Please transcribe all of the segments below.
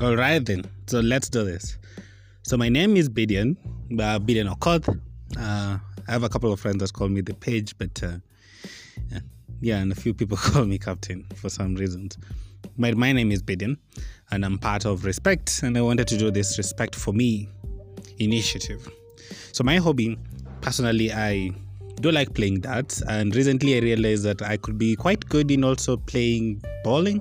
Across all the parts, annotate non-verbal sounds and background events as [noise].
All right, then. So let's do this. So my name is Bidian, uh, Bidian Okoth. Uh, I have a couple of friends that call me the page, but uh, yeah, and a few people [laughs] call me captain for some reasons. But my name is Bidian, and I'm part of Respect, and I wanted to do this Respect for Me initiative. So my hobby, personally, I do like playing darts, and recently I realized that I could be quite good in also playing bowling.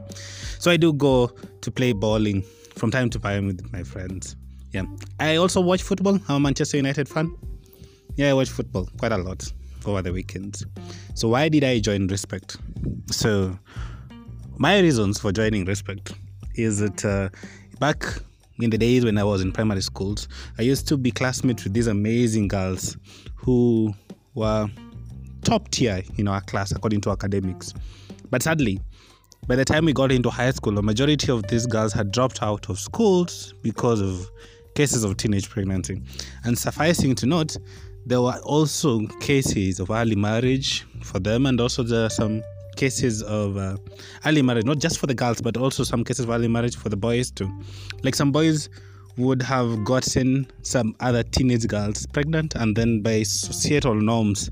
So I do go to play bowling from time to time with my friends. Yeah. I also watch football. I'm a Manchester United fan. Yeah, I watch football quite a lot over the weekends. So why did I join Respect? So my reasons for joining Respect is that uh, back in the days when I was in primary schools, I used to be classmates with these amazing girls who were top tier in our class according to academics. But sadly, by the time we got into high school, a majority of these girls had dropped out of schools because of cases of teenage pregnancy. And sufficing to note, there were also cases of early marriage for them, and also there are some cases of uh, early marriage, not just for the girls, but also some cases of early marriage for the boys too. Like some boys would have gotten some other teenage girls pregnant, and then by societal norms,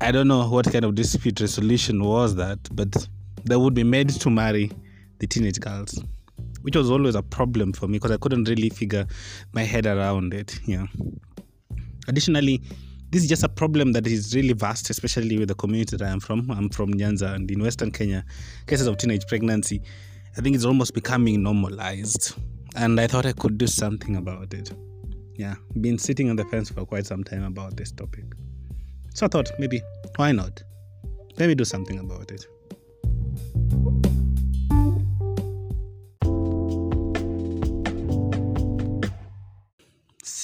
I don't know what kind of dispute resolution was that, but they would be made to marry the teenage girls, which was always a problem for me because I couldn't really figure my head around it. Yeah. Additionally, this is just a problem that is really vast, especially with the community that I'm from. I'm from Nyanza, and in Western Kenya, cases of teenage pregnancy, I think it's almost becoming normalized. And I thought I could do something about it. Yeah, been sitting on the fence for quite some time about this topic. So I thought maybe why not? Let me do something about it.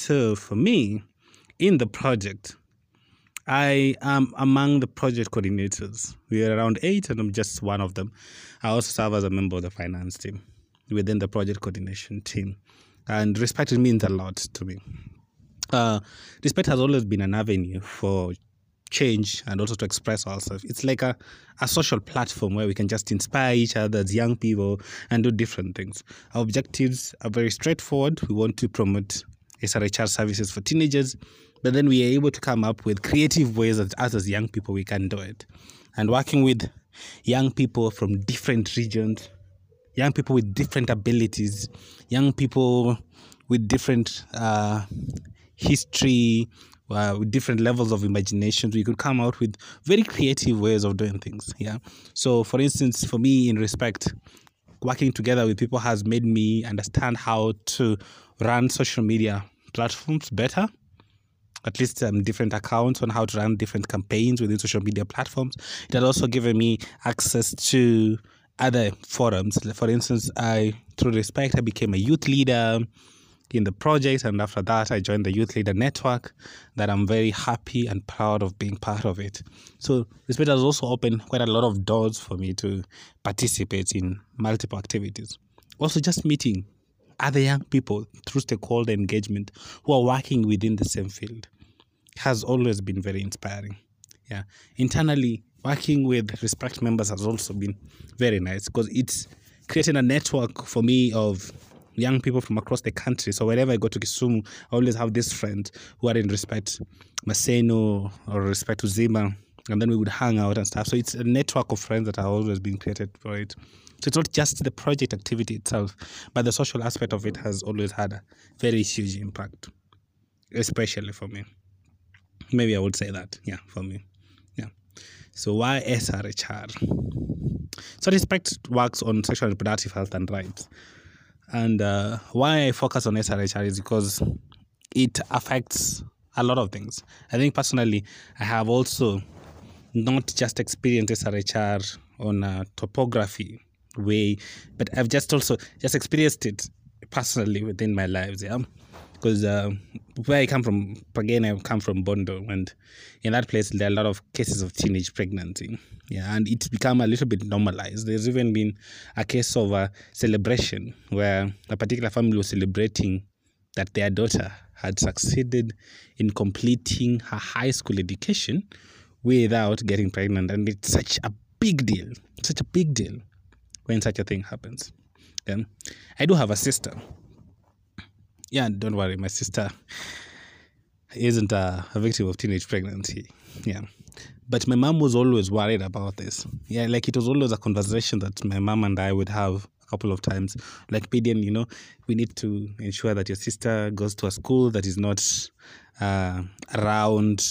So for me, in the project, I am among the project coordinators. We are around eight, and I'm just one of them. I also serve as a member of the finance team within the project coordination team. And respect means a lot to me. Uh, respect has always been an avenue for change and also to express ourselves. It's like a, a social platform where we can just inspire each other as young people and do different things. Our objectives are very straightforward. We want to promote SRHR services for teenagers, but then we are able to come up with creative ways that us as young people we can do it. And working with young people from different regions, young people with different abilities, young people with different uh, history, uh, with different levels of imagination, we could come out with very creative ways of doing things. Yeah. So, for instance, for me, in respect, working together with people has made me understand how to run social media platforms better at least um, different accounts on how to run different campaigns within social media platforms. It has also given me access to other forums. For instance, I, through Respect, I became a youth leader in the project, and after that, I joined the Youth Leader Network. That I'm very happy and proud of being part of it. So Respect has also opened quite a lot of doors for me to participate in multiple activities. Also, just meeting other young people through stakeholder engagement who are working within the same field has always been very inspiring. Yeah, internally working with respect members has also been very nice because it's creating a network for me of young people from across the country. So whenever I go to Kisumu, I always have this friend who are in respect Maseno or respect to Zima, and then we would hang out and stuff. So it's a network of friends that have always been created for it. So it's not just the project activity itself, but the social aspect of it has always had a very huge impact, especially for me. Maybe I would say that, yeah, for me. Yeah. So why SRHR? So Respect works on sexual and reproductive health and rights. And uh, why I focus on SRHR is because it affects a lot of things. I think personally, I have also not just experienced SRHR on a topography way, but I've just also just experienced it personally within my lives. Yeah, because uh, where I come from, again, I come from Bondo, and in that place there are a lot of cases of teenage pregnancy. Yeah, and it's become a little bit normalized. There's even been a case of a celebration where a particular family was celebrating that their daughter had succeeded in completing her high school education without getting pregnant, and it's such a big deal, such a big deal when such a thing happens. Then I do have a sister. Yeah, don't worry, my sister isn't a, a victim of teenage pregnancy. Yeah. But my mom was always worried about this. Yeah, like it was always a conversation that my mom and I would have a couple of times. Like, Pedian, you know, we need to ensure that your sister goes to a school that is not uh, around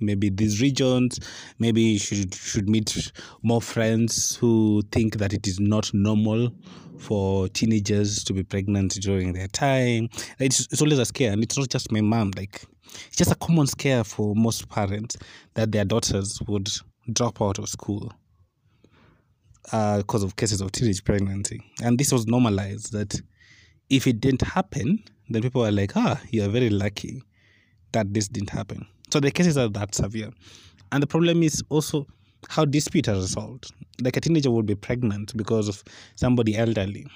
maybe these regions maybe you should should meet more friends who think that it is not normal for teenagers to be pregnant during their time. It's, it's always a scare and it's not just my mom like it's just a common scare for most parents that their daughters would drop out of school uh, because of cases of teenage pregnancy. And this was normalized that if it didn't happen then people were like ah you're very lucky that this didn't happen so the cases are that severe. And the problem is also how disputes are resolved. Like a teenager would be pregnant because of somebody elderly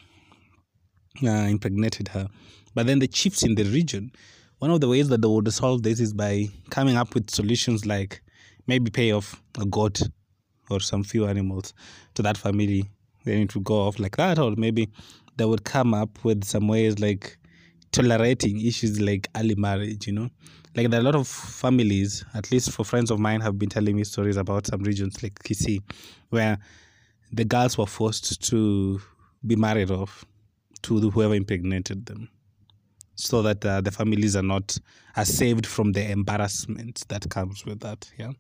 uh, impregnated her. But then the chiefs in the region, one of the ways that they would resolve this is by coming up with solutions like maybe pay off a goat or some few animals to that family. They need to go off like that, or maybe they would come up with some ways like tolerating issues like early marriage, you know, like there are a lot of families, at least for friends of mine, have been telling me stories about some regions like Kisii, where the girls were forced to be married off to whoever impregnated them, so that uh, the families are not are saved from the embarrassment that comes with that. Yeah.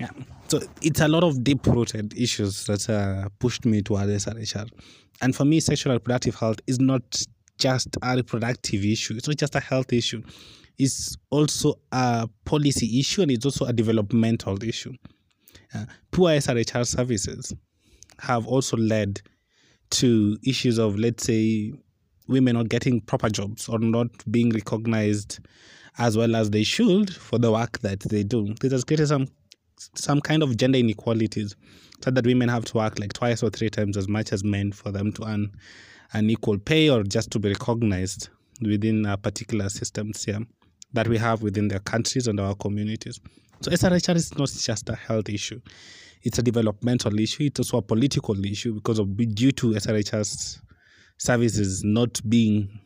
Yeah. So it's a lot of deep rooted issues that uh, pushed me toward SRHR. And for me, sexual reproductive health is not just a reproductive issue, it's not just a health issue is also a policy issue and it's also a developmental issue. Uh, poor SRHR services have also led to issues of, let's say, women not getting proper jobs or not being recognized as well as they should for the work that they do. This has created some some kind of gender inequalities, so that women have to work like twice or three times as much as men for them to earn an equal pay or just to be recognized within a particular systems. Yeah that we have within their countries and our communities. So SRHR is not just a health issue; it's a developmental issue. It's also a political issue because of due to SRHR's services not being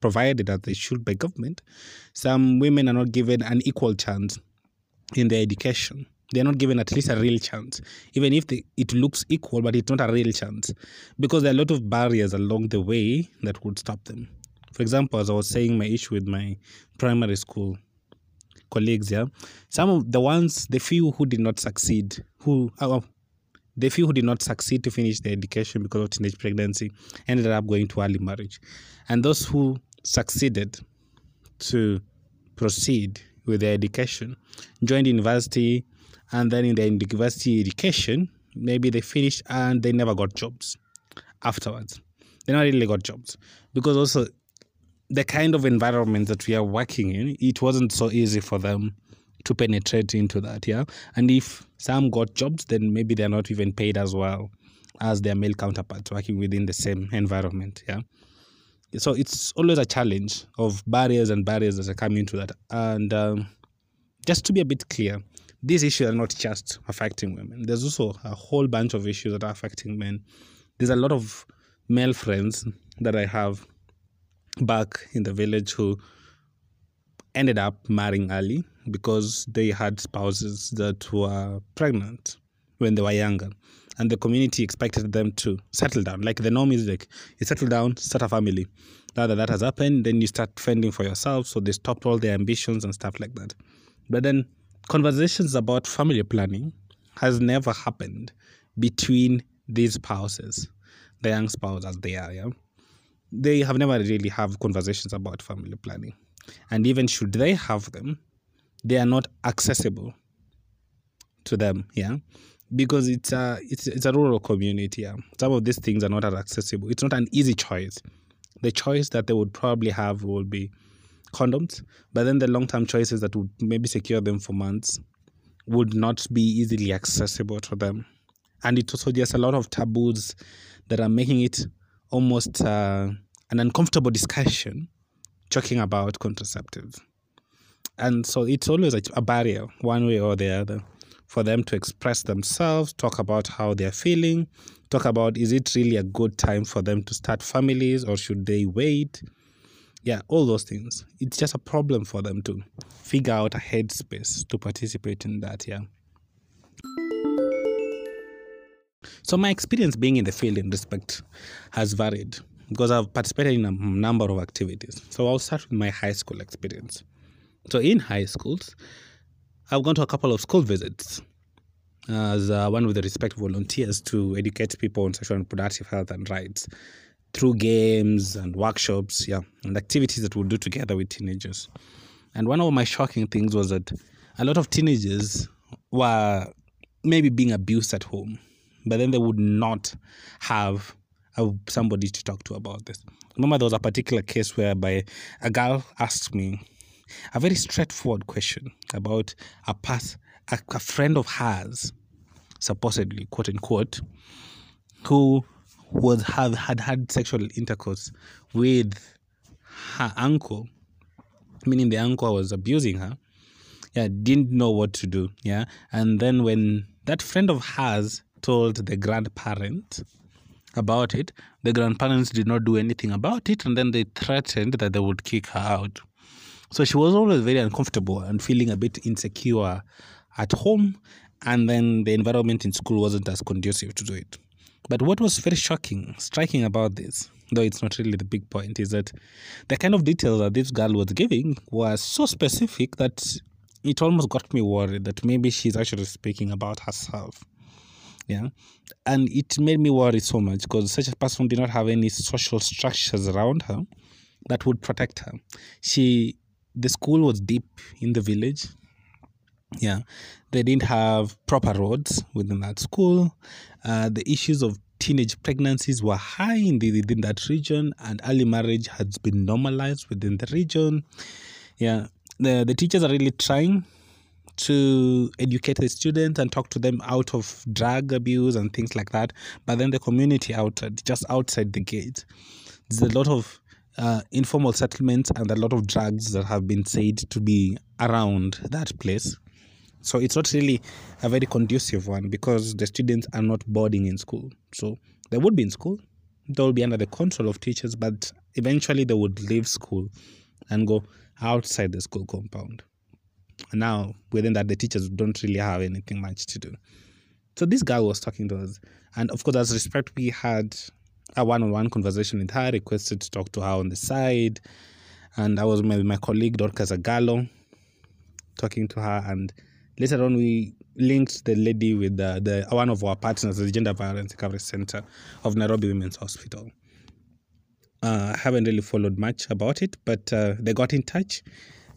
provided as they should by government. Some women are not given an equal chance in their education. They're not given at least a real chance, even if they, it looks equal, but it's not a real chance, because there are a lot of barriers along the way that would stop them. For example, as I was saying, my issue with my primary school colleagues, yeah, some of the ones, the few who did not succeed, who, uh, the few who did not succeed to finish their education because of teenage pregnancy ended up going to early marriage. And those who succeeded to proceed with their education joined university and then in their university education maybe they finished and they never got jobs afterwards they never really got jobs because also the kind of environment that we are working in, it wasn't so easy for them to penetrate into that. Yeah. And if some got jobs, then maybe they're not even paid as well as their male counterparts working within the same environment. Yeah. So it's always a challenge of barriers and barriers that are coming into that. And um, just to be a bit clear, these issues are not just affecting women. There's also a whole bunch of issues that are affecting men. There's a lot of male friends that I have back in the village who ended up marrying early because they had spouses that were pregnant when they were younger. And the community expected them to settle down. Like the norm is like you settle down, start a family. Now that that has happened, then you start fending for yourself. So they stopped all their ambitions and stuff like that. But then conversations about family planning has never happened between these spouses, the young spouses they are, yeah they have never really have conversations about family planning. And even should they have them they are not accessible to them yeah? Because it's a it's, it's a rural community yeah. Some of these things are not as accessible. It's not an easy choice. The choice that they would probably have would be condoms but then the long-term choices that would maybe secure them for months would not be easily accessible to them. And it also just a lot of taboos that are making it almost uh, an uncomfortable discussion talking about contraceptives. And so it's always a, a barrier, one way or the other, for them to express themselves, talk about how they're feeling, talk about is it really a good time for them to start families or should they wait? Yeah, all those things. It's just a problem for them to figure out a headspace to participate in that. Yeah. So my experience being in the field in respect has varied because I've participated in a number of activities. So I'll start with my high school experience. So in high schools, I've gone to a couple of school visits as uh, one of the respect volunteers to educate people on sexual and reproductive health and rights through games and workshops, yeah, and activities that we'll do together with teenagers. And one of my shocking things was that a lot of teenagers were maybe being abused at home, but then they would not have a, somebody to talk to about this. remember there was a particular case whereby a girl asked me a very straightforward question about a past a, a friend of hers, supposedly quote unquote, who was have had had sexual intercourse with her uncle, meaning the uncle was abusing her. Yeah, didn't know what to do. Yeah, and then when that friend of hers told the grandparent about it, the grandparents did not do anything about it, and then they threatened that they would kick her out. So she was always very uncomfortable and feeling a bit insecure at home, and then the environment in school wasn't as conducive to do it. But what was very shocking, striking about this, though it's not really the big point, is that the kind of details that this girl was giving was so specific that it almost got me worried that maybe she's actually speaking about herself. Yeah. And it made me worry so much because such a person did not have any social structures around her that would protect her. She the school was deep in the village. Yeah. They didn't have proper roads within that school. Uh, the issues of teenage pregnancies were high in the, within that region and early marriage has been normalized within the region. Yeah. The, the teachers are really trying to educate the students and talk to them out of drug abuse and things like that but then the community outside just outside the gate there's a lot of uh, informal settlements and a lot of drugs that have been said to be around that place so it's not really a very conducive one because the students are not boarding in school. So they would be in school, they will be under the control of teachers, but eventually they would leave school and go outside the school compound. And now, within that, the teachers don't really have anything much to do. So this guy was talking to us. And of course, as respect, we had a one on one conversation with her, requested to talk to her on the side. And I was my colleague, Dorcas Agalo, talking to her. And Later on, we linked the lady with the, the one of our partners, the Gender Violence Recovery Center of Nairobi Women's Hospital. Uh, I haven't really followed much about it, but uh, they got in touch,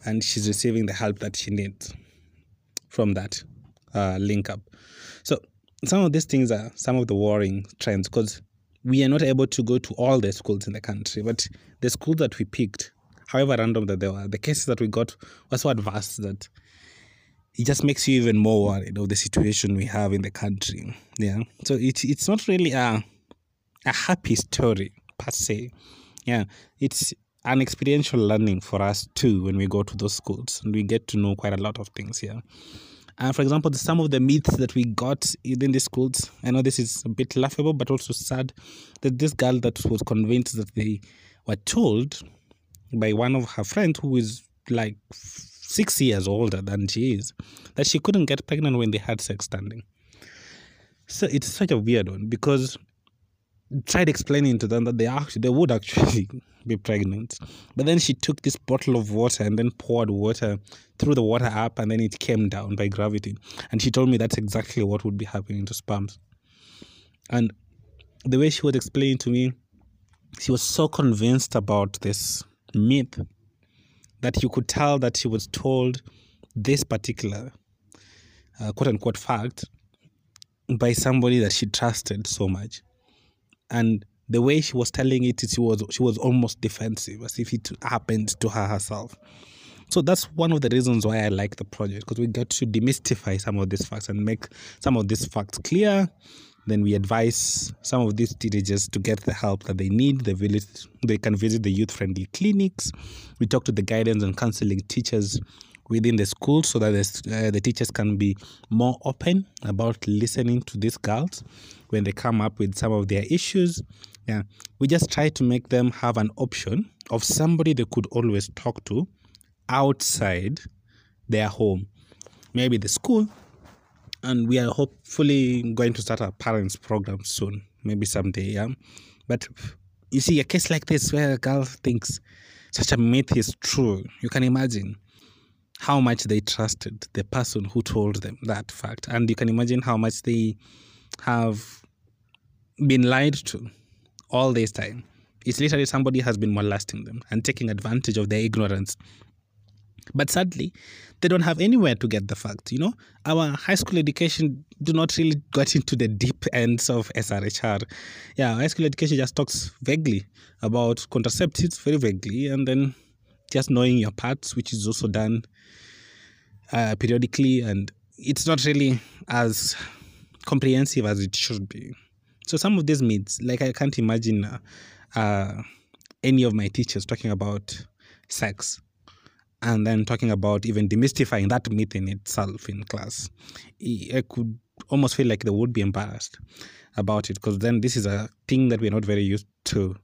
and she's receiving the help that she needs from that uh, link up. So some of these things are some of the worrying trends because we are not able to go to all the schools in the country, but the schools that we picked, however random that they were, the cases that we got were so advanced that it just makes you even more worried of the situation we have in the country. Yeah. So it's it's not really a a happy story per se. Yeah. It's an experiential learning for us too when we go to those schools and we get to know quite a lot of things here. And for example, some of the myths that we got in the schools, I know this is a bit laughable but also sad that this girl that was convinced that they were told by one of her friends who is like six years older than she is, that she couldn't get pregnant when they had sex standing. So it's such a weird one because tried explaining to them that they actually they would actually [laughs] be pregnant. But then she took this bottle of water and then poured water threw the water up and then it came down by gravity. And she told me that's exactly what would be happening to sperms. And the way she was explaining to me, she was so convinced about this myth that you could tell that she was told this particular uh, quote unquote fact by somebody that she trusted so much. And the way she was telling it, she was she was almost defensive, as if it happened to her herself. So that's one of the reasons why I like the project because we get to demystify some of these facts and make some of these facts clear then we advise some of these teenagers to get the help that they need. They, visit, they can visit the youth friendly clinics. We talk to the guidance and counseling teachers within the school so that the, uh, the teachers can be more open about listening to these girls when they come up with some of their issues. Yeah, we just try to make them have an option of somebody they could always talk to outside their home, maybe the school. And we are hopefully going to start a parents program soon, maybe someday. Yeah, but you see, a case like this where a girl thinks such a myth is true, you can imagine how much they trusted the person who told them that fact. And you can imagine how much they have been lied to all this time. It's literally somebody has been molesting them and taking advantage of their ignorance. But sadly, they don't have anywhere to get the facts. You know, our high school education do not really get into the deep [laughs] ends of SRHR. Yeah, high school education just talks vaguely about contraceptives, very vaguely, and then just knowing your parts, which is also done uh, periodically, and it's not really as comprehensive as it should be. So some of these myths, like I can't imagine uh, uh, any of my teachers talking about sex and then talking about even demystifying that myth in itself in class. I could almost feel like they would be embarrassed about it because then this is a thing that we're not very used to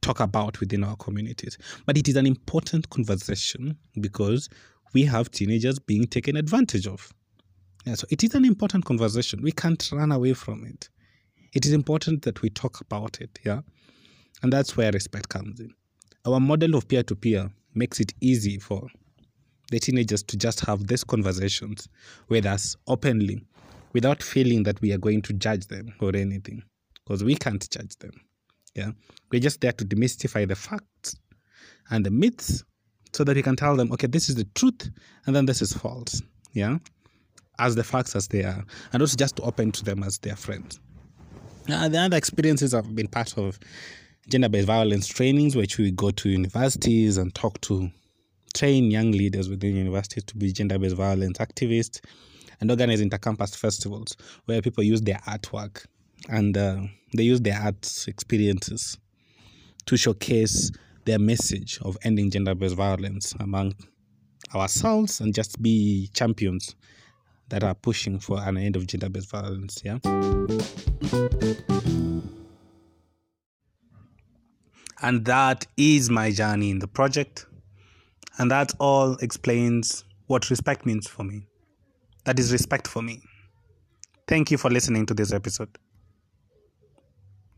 talk about within our communities. But it is an important conversation because we have teenagers being taken advantage of. Yeah, so it is an important conversation. We can't run away from it. It is important that we talk about it, yeah? And that's where respect comes in. Our model of peer to peer makes it easy for the teenagers to just have these conversations with us openly without feeling that we are going to judge them or anything because we can't judge them. Yeah. We're just there to demystify the facts and the myths so that we can tell them, okay, this is the truth and then this is false. Yeah. As the facts as they are. And also just to open to them as their friends. Uh, the other experiences have been part of gender based violence trainings, which we go to universities and talk to train young leaders within universities to be gender based violence activists and organize intercampus festivals where people use their artwork and uh, they use their art experiences to showcase their message of ending gender based violence among ourselves and just be champions that are pushing for an end of gender based violence. Yeah. And that is my journey in the project. And that all explains what respect means for me. That is respect for me. Thank you for listening to this episode.